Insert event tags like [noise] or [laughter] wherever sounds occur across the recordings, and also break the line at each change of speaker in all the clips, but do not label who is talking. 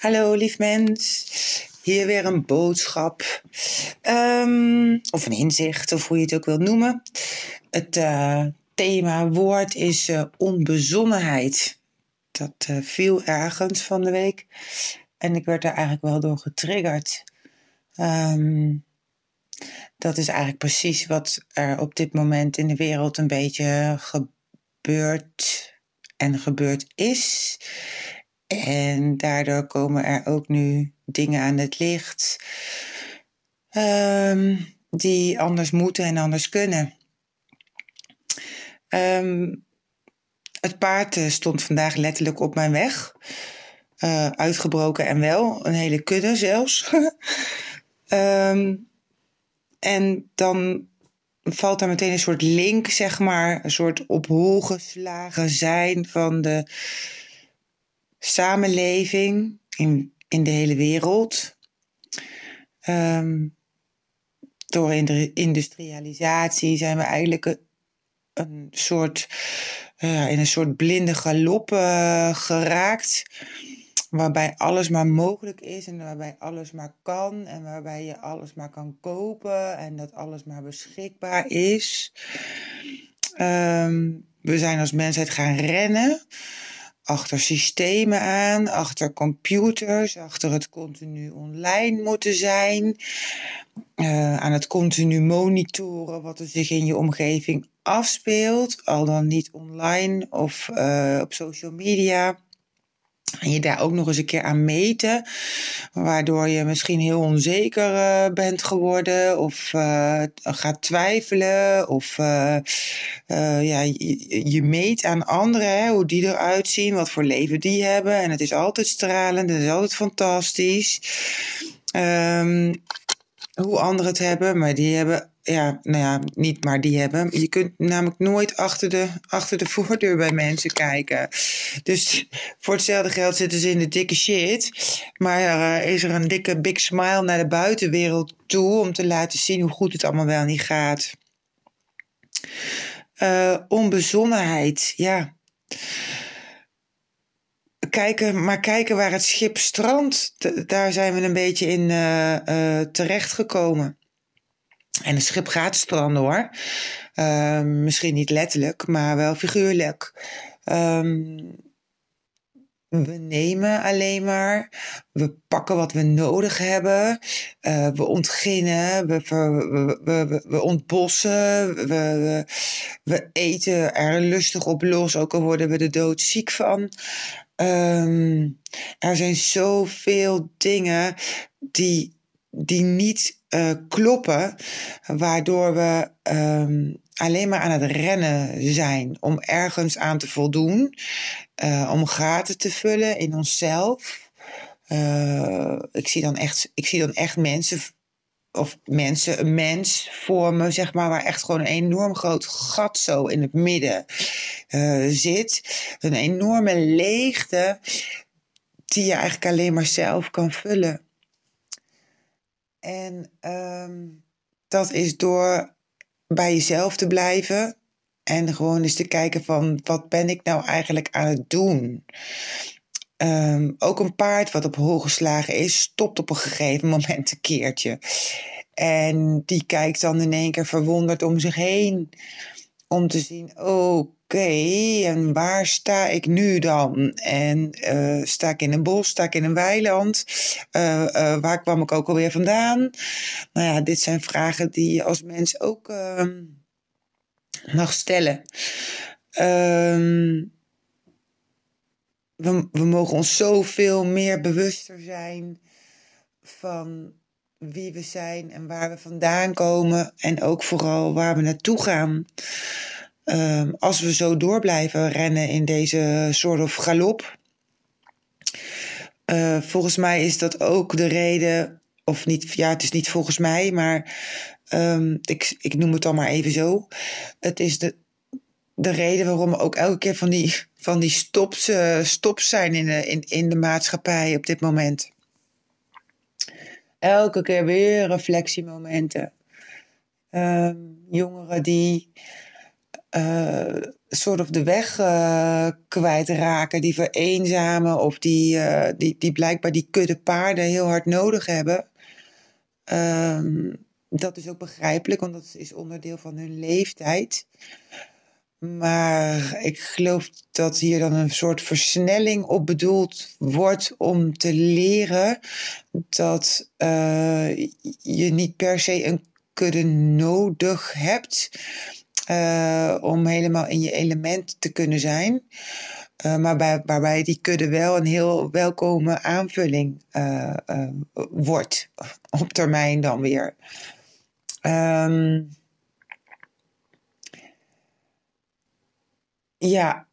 Hallo lief mens, hier weer een boodschap. Ehm, of een inzicht, of hoe je het ook wilt noemen. Het uh, thema woord is uh, onbezonnenheid. Dat uh, viel ergens van de week. En ik werd daar eigenlijk wel door getriggerd. Um, dat is eigenlijk precies wat er op dit moment in de wereld een beetje gebeurt en gebeurd is. En daardoor komen er ook nu dingen aan het licht um, die anders moeten en anders kunnen. Um, het paard eh, stond vandaag letterlijk op mijn weg. Uh, uitgebroken en wel, een hele kudde zelfs. um, [laughs] en dan valt daar meteen een soort link, zeg maar, een soort op hol geslagen zijn van de samenleving in, in de hele wereld. Um, door industrialisatie zijn we eigenlijk een, een soort, uh, in een soort blinde galop uh, geraakt. Waarbij alles maar mogelijk is en waarbij alles maar kan en waarbij je alles maar kan kopen en dat alles maar beschikbaar is. Um, we zijn als mensheid gaan rennen achter systemen aan, achter computers, achter het continu online moeten zijn, uh, aan het continu monitoren wat er zich in je omgeving afspeelt, al dan niet online of uh, op social media. En je daar ook nog eens een keer aan meten, waardoor je misschien heel onzeker uh, bent geworden of uh, gaat twijfelen of uh, ja, je, meet aan anderen hè, hoe die eruit zien, wat voor leven die hebben. En het is altijd stralend, het is altijd fantastisch. Um, hoe anderen het hebben, maar die hebben ja, nou ja, niet maar die hebben. Je kunt namelijk nooit achter de, achter de [laughs] voordeur bij mensen kijken. Dus voor hetzelfde geld zitten ze in de dikke shit. Maar uh, is er een dikke big smile naar de buitenwereld toe om te laten zien hoe goed het allemaal wel niet gaat. Uh, onbezonnenheid, ja. Kijken, maar kijken waar het schip strandt, daar zijn we een beetje in uh, terechtgekomen. En het schip gaat stranden hoor. Uh, misschien niet letterlijk, maar wel figuurlijk. Um, we nemen alleen maar. We pakken wat we nodig hebben. Uh, we ontginnen. We, we, we, we ontbossen. We, eten er lustig op los, ook al worden we er doodziek van. Um, er zijn zoveel dingen die, die niet uh, kloppen, waardoor we um, alleen maar aan het rennen zijn om ergens aan te voldoen, uh, om gaten te vullen in onszelf. Uh, ik, zie dan echt, ik zie dan echt mensen, of mensen, een mens voor me, zeg maar, waar echt gewoon een enorm groot gat zo in het midden zit. Een enorme leegte die je eigenlijk alleen maar zelf kan vullen. En um, dat is door bij jezelf te blijven en gewoon eens te kijken van wat ben ik nou eigenlijk aan het doen. Um, ook een paard wat op hol geslagen is, stopt op een gegeven [laughs] moment een keertje. En die kijkt dan in één keer verwonderd om zich heen. Om te zien, oh, oké, en waar sta ik nu dan? En uh, sta ik in een bos, sta ik in een weiland? Uh, uh, waar kwam ik ook alweer vandaan? Nou ja, dit zijn vragen die je als mens ook ehm, mag stellen. Um, we, we mogen ons zoveel meer bewuster zijn van wie we zijn en waar we vandaan komen en ook vooral waar we naartoe gaan. Um, als we zo door blijven rennen in deze soort of galop. Uh, volgens mij is dat ook de reden, of niet, ja, het is niet volgens mij, maar um, ik, ik noem het dan maar even zo. Het is de, de reden waarom ook elke keer van die, van die stops, uh, zijn in de, in, in de maatschappij op dit moment. Elke keer weer reflectiemomenten. Um, jongeren die soort of de weg uh, kwijtraken, die vereenzamen of die, uh, die, die blijkbaar die kudde paarden heel hard nodig hebben. Um, dat is ook begrijpelijk, want dat is onderdeel van hun leeftijd. Maar ik geloof dat hier dan een soort versnelling op bedoeld wordt om te leren dat je niet per se een kudde nodig hebt uh, om helemaal in je element te kunnen zijn. Uh, maar bij, waarbij die kudde wel een heel welkome aanvulling wordt, op termijn dan weer. Um, ja,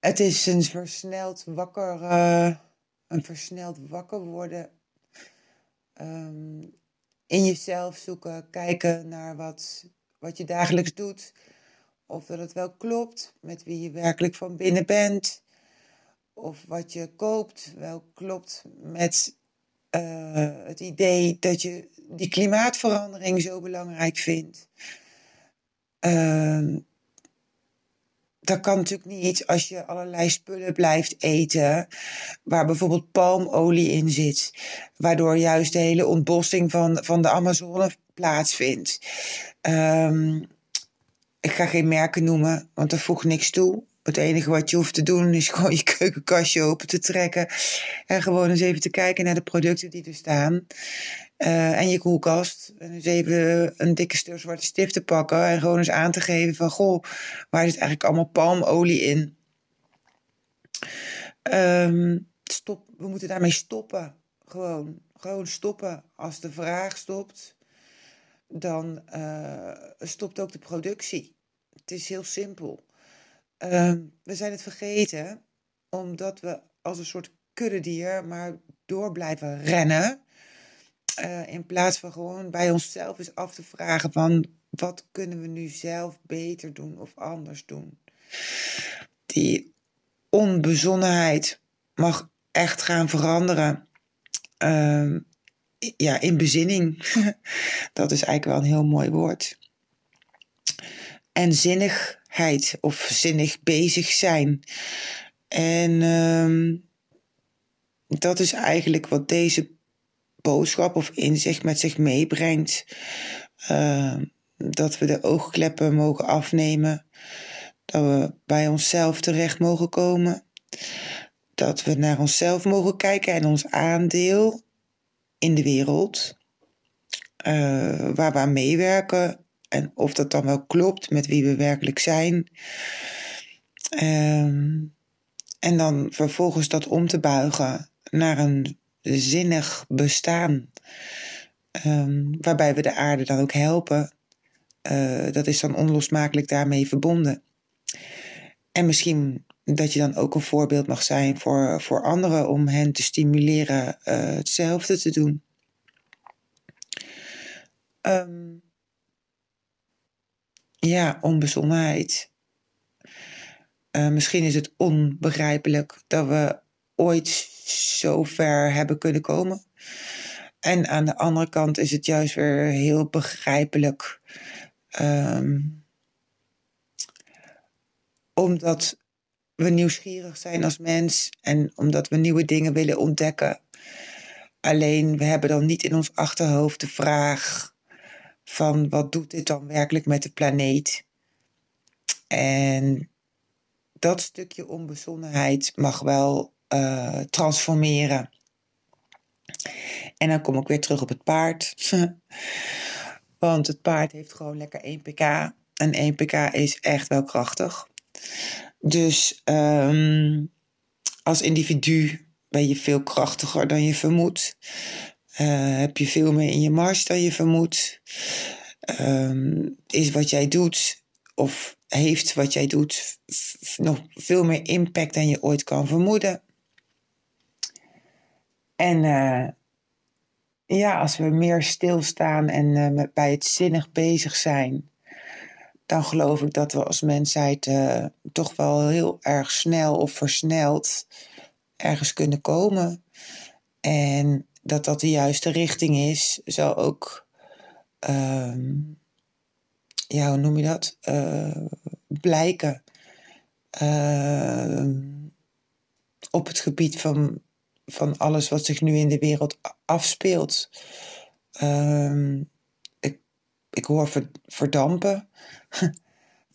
het is een versneld wakker, uh, een versneld wakker worden. Um, in jezelf zoeken, kijken naar wat, wat je dagelijks doet. Of dat het wel klopt met wie je werkelijk van binnen bent. Of wat je koopt wel klopt met uh, het idee dat je die klimaatverandering zo belangrijk vindt. Uh, dat kan natuurlijk niet als je allerlei spullen blijft eten, waar bijvoorbeeld palmolie in zit, waardoor juist de hele ontbossing van, van de Amazone plaatsvindt. Um, ik ga geen merken noemen, want er voegt niks toe. Het enige wat je hoeft te doen is [laughs] gewoon je keukenkastje open te trekken. En gewoon eens even te kijken naar de producten die er staan. Uh, en je koelkast. En eens even een dikke stuk zwarte stift te pakken. En gewoon eens aan te geven van, goh, waar zit eigenlijk allemaal palmolie in? Um, stop, we moeten daarmee stoppen. Gewoon, gewoon stoppen. Als de vraag stopt, dan uh, stopt ook de productie. Het is heel simpel. Uh, we zijn het vergeten, omdat we als een soort kuddedier maar door blijven rennen. Uh, in plaats van gewoon bij onszelf eens af te vragen van wat kunnen we nu zelf beter doen of anders doen. Die onbezonnenheid mag echt gaan veranderen. Uh, ja, in bezinning. [laughs] Dat is eigenlijk wel een heel mooi woord. En zinnigheid of zinnig bezig zijn. En um, dat is eigenlijk wat deze boodschap of inzicht met zich meebrengt. Uh, dat we de oogkleppen mogen afnemen. Dat we bij onszelf terecht mogen komen. Dat we naar onszelf mogen kijken en ons aandeel in de wereld. Uh, waar we meewerken. En of dat dan wel klopt met wie we werkelijk zijn. Uh, en dan vervolgens dat om te buigen naar een zinnig bestaan. Um, waarbij we de aarde dan ook helpen. Uh, dat is dan onlosmakelijk daarmee verbonden. En misschien dat je dan ook een voorbeeld mag zijn voor, voor anderen om hen te stimuleren uh, hetzelfde te doen. Um, ja, onbezonnenheid. Uh, misschien is het onbegrijpelijk dat we ooit zo ver hebben kunnen komen. En aan de andere kant is het juist weer heel begrijpelijk. Um, omdat we nieuwsgierig zijn als mens en omdat we nieuwe dingen willen ontdekken. Alleen we hebben dan niet in ons achterhoofd de vraag van wat doet dit dan werkelijk met de planeet? En dat stukje onbezonnenheid mag wel uh, transformeren. En dan kom ik weer terug op het paard. [laughs] Want het paard heeft gewoon lekker 1 pk. En 1 pk is echt wel krachtig. Dus um, als individu ben je veel krachtiger dan je vermoedt. Uh, heb je veel meer in je mars dan je vermoedt. Um, is wat jij doet of heeft wat jij doet nog veel meer impact dan je ooit kan vermoeden. En uh, ja, als we meer stilstaan en met, bij het zinnig bezig zijn, dan geloof ik dat we als mensheid toch wel heel erg snel of versneld ergens kunnen komen. En dat dat de juiste richting is, zal ook um, ja, hoe noem je dat? Uh, blijken uh, op het gebied van, van alles wat zich nu in de wereld afspeelt. Uh, ik, ik hoor verdampen. [laughs]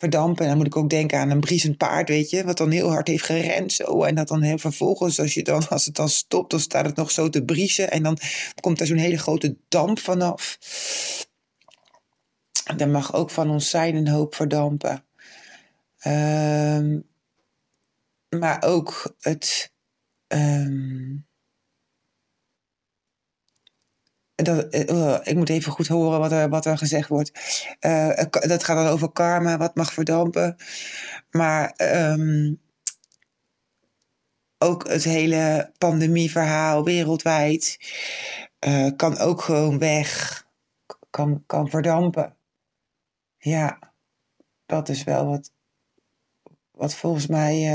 verdampen. En dan moet ik ook denken aan een briesend paard, weet je, wat dan heel hard heeft gerend zo. En dat dan heel vervolgens, als, je dan, als het dan stopt, dan staat het nog zo te briesen. En dan komt er zo'n hele grote damp vanaf. Er mag ook van ons zijn een hoop verdampen. Uh, maar ook het. Um, dat, uh, ik moet even goed horen wat er, wat er gezegd wordt. Uh, dat gaat dan over karma, wat mag verdampen. Maar um, ook het hele pandemieverhaal wereldwijd kan ook gewoon weg, kan, kan verdampen. Ja, dat is wel wat, wat volgens mij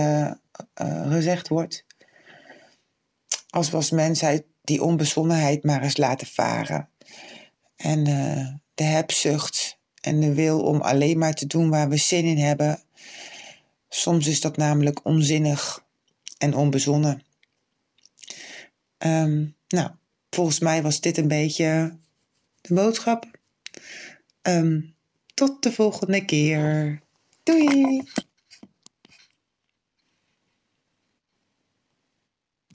gezegd wordt. Als we als mensheid die onbezonnenheid maar eens laten varen. En uh, de hebzucht en de wil om alleen maar te doen waar we zin in hebben. Soms is dat namelijk onzinnig en onbezonnen. Um, nou, volgens mij was dit een beetje de boodschap. Um, tot de volgende keer. Doei!